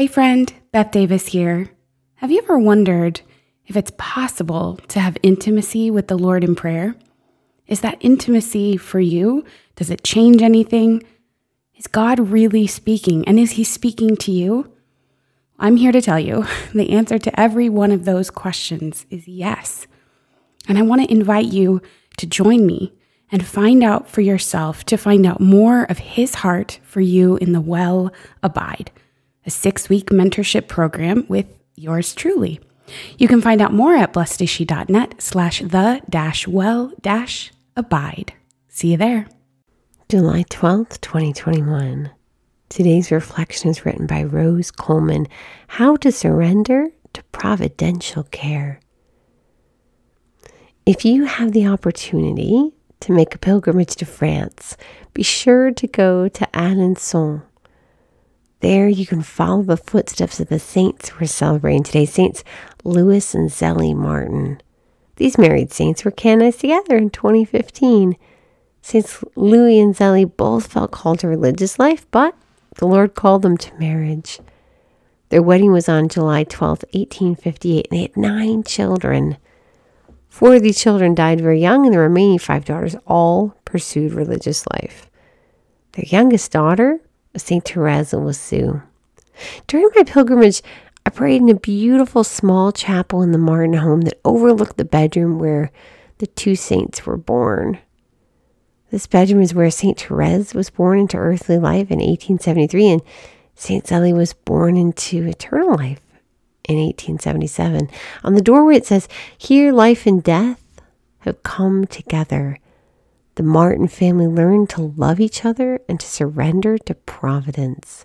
Hey, friend, Beth Davis here. Have you ever wondered if it's possible to have intimacy with the Lord in prayer? Is that intimacy for you? Does it change anything? Is God really speaking? And is He speaking to you? I'm here to tell you the answer to every one of those questions is yes. And I want to invite you to join me and find out for yourself, to find out more of His heart for you in the Well Abide a six week mentorship program with yours truly. You can find out more at blessedshe.net slash the dash well dash abide. See you there. July 12th, 2021. Today's reflection is written by Rose Coleman How to Surrender to Providential Care. If you have the opportunity to make a pilgrimage to France, be sure to go to Alençon there you can follow the footsteps of the saints we're celebrating today, Saints Louis and Zélie Martin. These married saints were canonized together in 2015. Saints Louis and Zélie both felt called to religious life, but the Lord called them to marriage. Their wedding was on July 12, 1858, and they had nine children. Four of these children died very young, and the remaining five daughters all pursued religious life. Their youngest daughter St. Therese of Lisieux. During my pilgrimage, I prayed in a beautiful small chapel in the Martin home that overlooked the bedroom where the two saints were born. This bedroom is where St. Therese was born into earthly life in 1873, and St. Zélie was born into eternal life in 1877. On the doorway it says, Here life and death have come together the Martin family learned to love each other and to surrender to Providence.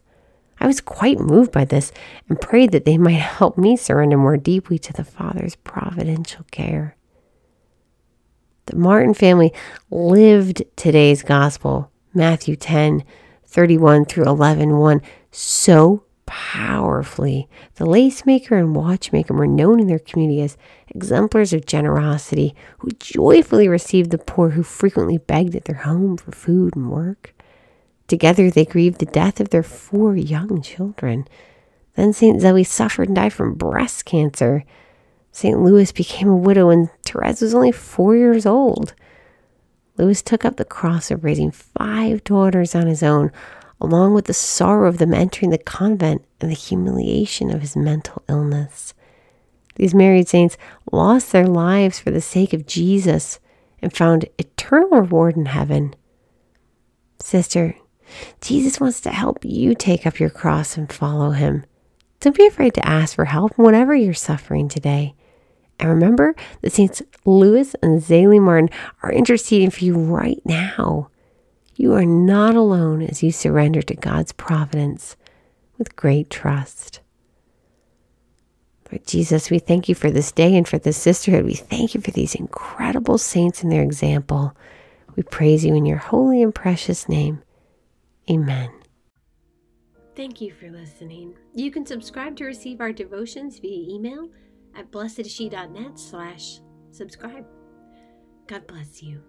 I was quite moved by this and prayed that they might help me surrender more deeply to the Father's providential care. The Martin family lived today's gospel, Matthew 10 31 through 11 1, so powerfully. The lace maker and watchmaker were known in their community as exemplars of generosity who joyfully received the poor who frequently begged at their home for food and work. Together they grieved the death of their four young children. Then St. Zélie suffered and died from breast cancer. St. Louis became a widow when Therese was only four years old. Louis took up the cross of raising five daughters on his own, along with the sorrow of them entering the convent and the humiliation of his mental illness. These married saints lost their lives for the sake of Jesus and found eternal reward in heaven. Sister, Jesus wants to help you take up your cross and follow him. Don't be afraid to ask for help whenever you're suffering today. And remember that Saints Louis and Zélie Martin are interceding for you right now. You are not alone as you surrender to God's providence with great trust. Lord Jesus, we thank you for this day and for this sisterhood. We thank you for these incredible saints and their example. We praise you in your holy and precious name. Amen. Thank you for listening. You can subscribe to receive our devotions via email at blessedshe.net slash subscribe. God bless you.